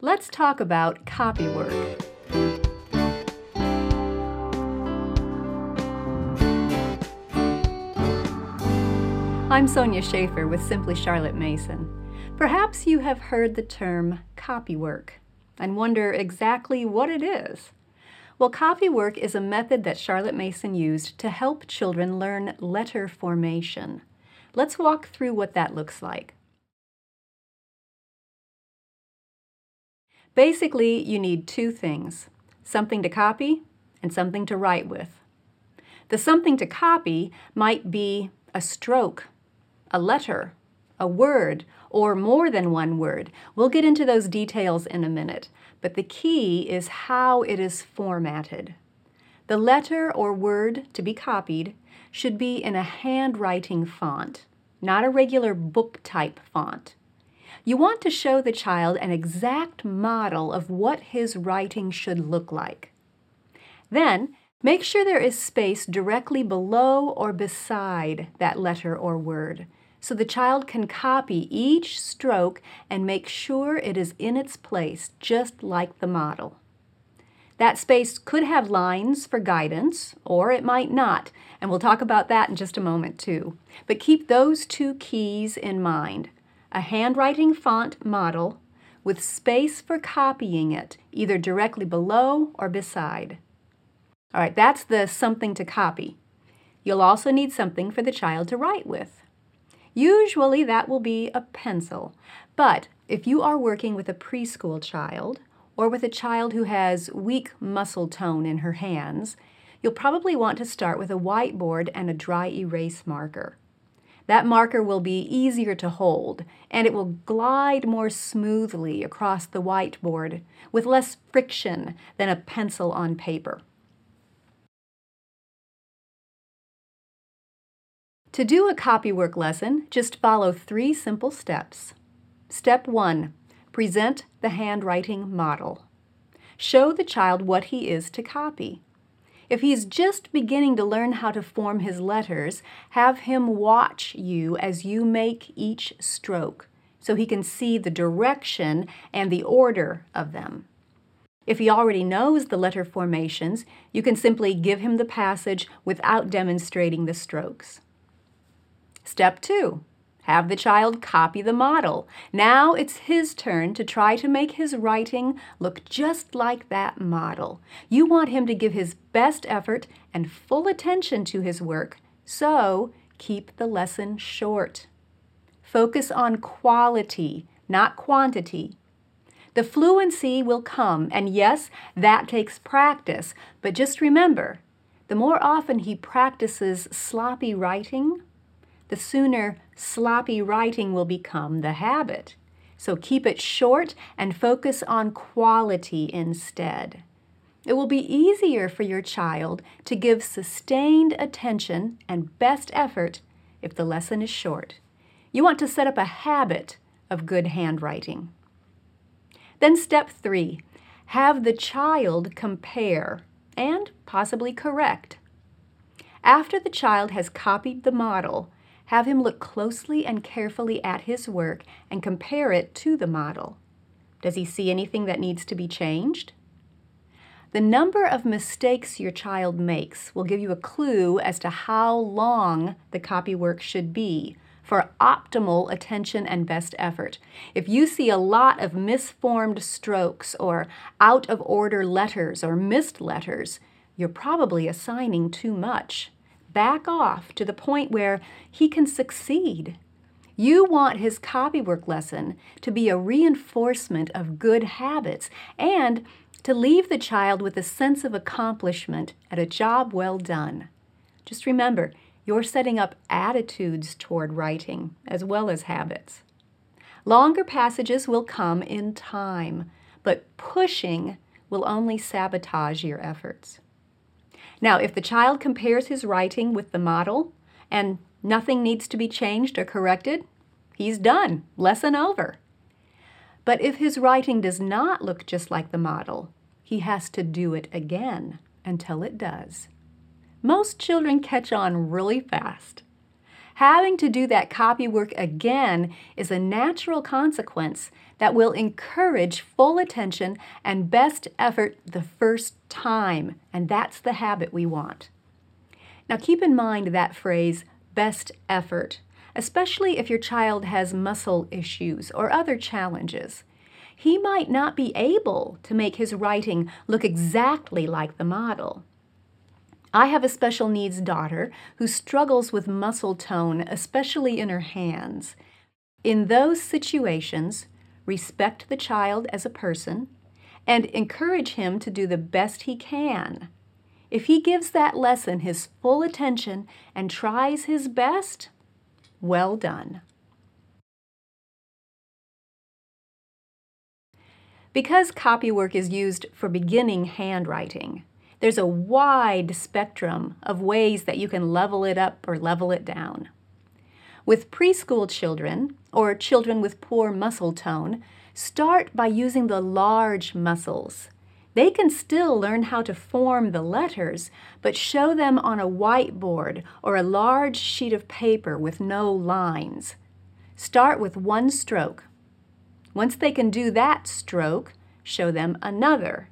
let's talk about copywork. I'm Sonya Shafer with Simply Charlotte Mason. Perhaps you have heard the term copywork and wonder exactly what it is. Well, copywork is a method that Charlotte Mason used to help children learn letter formation. Let's walk through what that looks like. Basically, you need two things something to copy and something to write with. The something to copy might be a stroke, a letter, a word, or more than one word. We'll get into those details in a minute, but the key is how it is formatted. The letter or word to be copied should be in a handwriting font, not a regular book type font. You want to show the child an exact model of what his writing should look like. Then, make sure there is space directly below or beside that letter or word so the child can copy each stroke and make sure it is in its place just like the model. That space could have lines for guidance, or it might not, and we'll talk about that in just a moment too. But keep those two keys in mind a handwriting font model with space for copying it, either directly below or beside. All right, that's the something to copy. You'll also need something for the child to write with. Usually that will be a pencil, but if you are working with a preschool child or with a child who has weak muscle tone in her hands, you'll probably want to start with a whiteboard and a dry erase marker. That marker will be easier to hold and it will glide more smoothly across the whiteboard with less friction than a pencil on paper. To do a copywork lesson, just follow three simple steps. Step 1. Present the handwriting model. Show the child what he is to copy. If he's just beginning to learn how to form his letters, have him watch you as you make each stroke so he can see the direction and the order of them. If he already knows the letter formations, you can simply give him the passage without demonstrating the strokes. Step 2. Have the child copy the model. Now it's his turn to try to make his writing look just like that model. You want him to give his best effort and full attention to his work, so keep the lesson short. Focus on quality, not quantity. The fluency will come, and yes, that takes practice, but just remember the more often he practices sloppy writing, the sooner sloppy writing will become the habit. So keep it short and focus on quality instead. It will be easier for your child to give sustained attention and best effort if the lesson is short. You want to set up a habit of good handwriting. Then, step three have the child compare and possibly correct. After the child has copied the model, have him look closely and carefully at his work and compare it to the model. Does he see anything that needs to be changed? The number of mistakes your child makes will give you a clue as to how long the copy work should be for optimal attention and best effort. If you see a lot of misformed strokes or out of order letters or missed letters, you're probably assigning too much back off to the point where he can succeed. You want his copywork lesson to be a reinforcement of good habits and to leave the child with a sense of accomplishment at a job well done. Just remember, you're setting up attitudes toward writing as well as habits. Longer passages will come in time, but pushing will only sabotage your efforts. Now, if the child compares his writing with the model and nothing needs to be changed or corrected, he's done, lesson over. But if his writing does not look just like the model, he has to do it again until it does. Most children catch on really fast. Having to do that copy work again is a natural consequence that will encourage full attention and best effort the first time, and that's the habit we want. Now keep in mind that phrase, best effort, especially if your child has muscle issues or other challenges. He might not be able to make his writing look exactly like the model. I have a special needs daughter who struggles with muscle tone, especially in her hands. In those situations, respect the child as a person and encourage him to do the best he can. If he gives that lesson his full attention and tries his best, well done. Because copywork is used for beginning handwriting, there's a wide spectrum of ways that you can level it up or level it down. With preschool children, or children with poor muscle tone, start by using the large muscles they can still learn how to form the letters, but show them on a whiteboard or a large sheet of paper with no lines. Start with one stroke. Once they can do that stroke, show them another.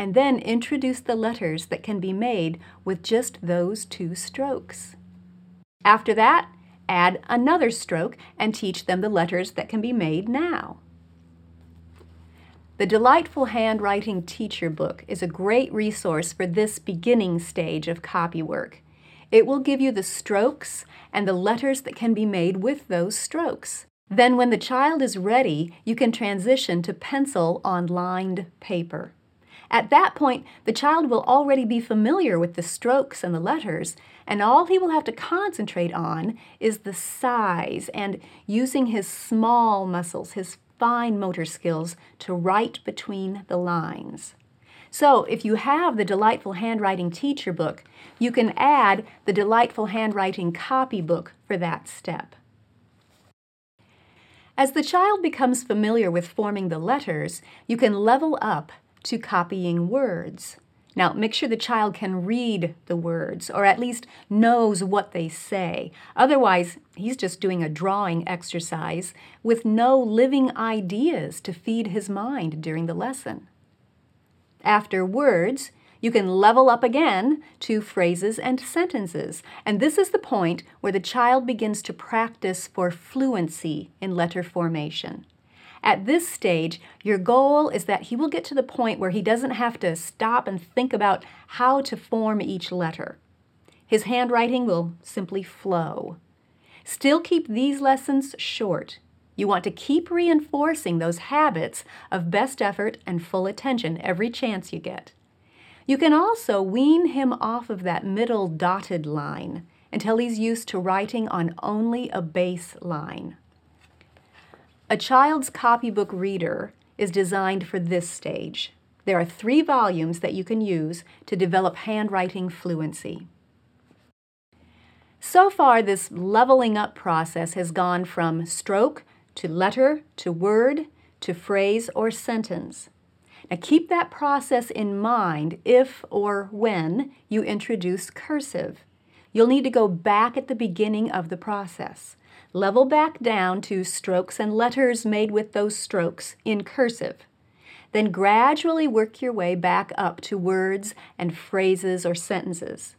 And then introduce the letters that can be made with just those two strokes. After that, add another stroke and teach them the letters that can be made now. The Delightful Handwriting Teacher Book is a great resource for this beginning stage of copywork. It will give you the strokes and the letters that can be made with those strokes. Then when the child is ready, you can transition to pencil on lined paper. At that point, the child will already be familiar with the strokes and the letters, and all he will have to concentrate on is the size and using his small muscles, his fine motor skills to write between the lines. So if you have the Delightful Handwriting Teacher Book, you can add the Delightful Handwriting Copybook for that step. As the child becomes familiar with forming the letters, you can level up to copying words. Now, make sure the child can read the words or at least knows what they say. Otherwise, he's just doing a drawing exercise with no living ideas to feed his mind during the lesson. After words, you can level up again to phrases and sentences. And this is the point where the child begins to practice for fluency in letter formation. At this stage, your goal is that he will get to the point where he doesn't have to stop and think about how to form each letter. His handwriting will simply flow. Still keep these lessons short. You want to keep reinforcing those habits of best effort and full attention every chance you get. You can also wean him off of that middle dotted line until he's used to writing on only a base line. A child's copybook reader is designed for this stage. There are three volumes that you can use to develop handwriting fluency. So far, this leveling up process has gone from stroke to letter to word to phrase or sentence. Now keep that process in mind if or when you introduce cursive. You'll need to go back at the beginning of the process. Level back down to strokes and letters made with those strokes in cursive. Then gradually work your way back up to words and phrases or sentences.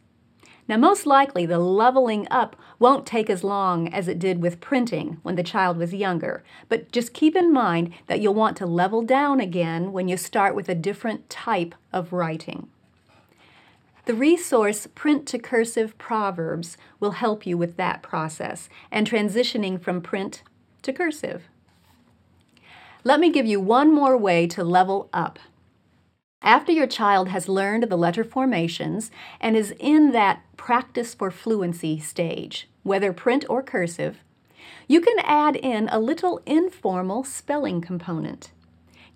Now, most likely, the leveling up won't take as long as it did with printing when the child was younger, but just keep in mind that you'll want to level down again when you start with a different type of writing. The resource Print to Cursive Proverbs will help you with that process and transitioning from print to cursive. Let me give you one more way to level up. After your child has learned the letter formations and is in that practice for fluency stage, whether print or cursive, you can add in a little informal spelling component.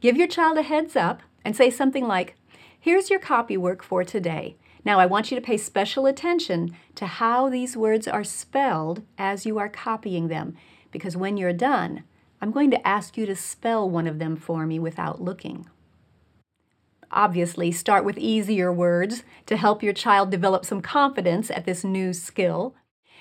Give your child a heads up and say something like, Here's your copy work for today. Now, I want you to pay special attention to how these words are spelled as you are copying them, because when you're done, I'm going to ask you to spell one of them for me without looking. Obviously, start with easier words to help your child develop some confidence at this new skill.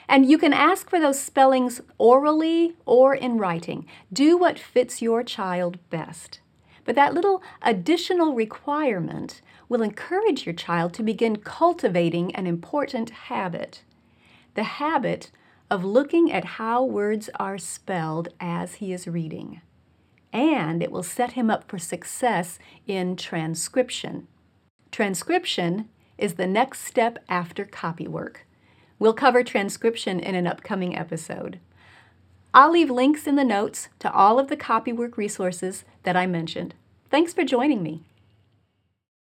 And you can ask for those spellings orally or in writing. Do what fits your child best. But that little additional requirement will encourage your child to begin cultivating an important habit the habit of looking at how words are spelled as he is reading. And it will set him up for success in transcription. Transcription is the next step after copywork. We'll cover transcription in an upcoming episode. I'll leave links in the notes to all of the copywork resources that I mentioned. Thanks for joining me.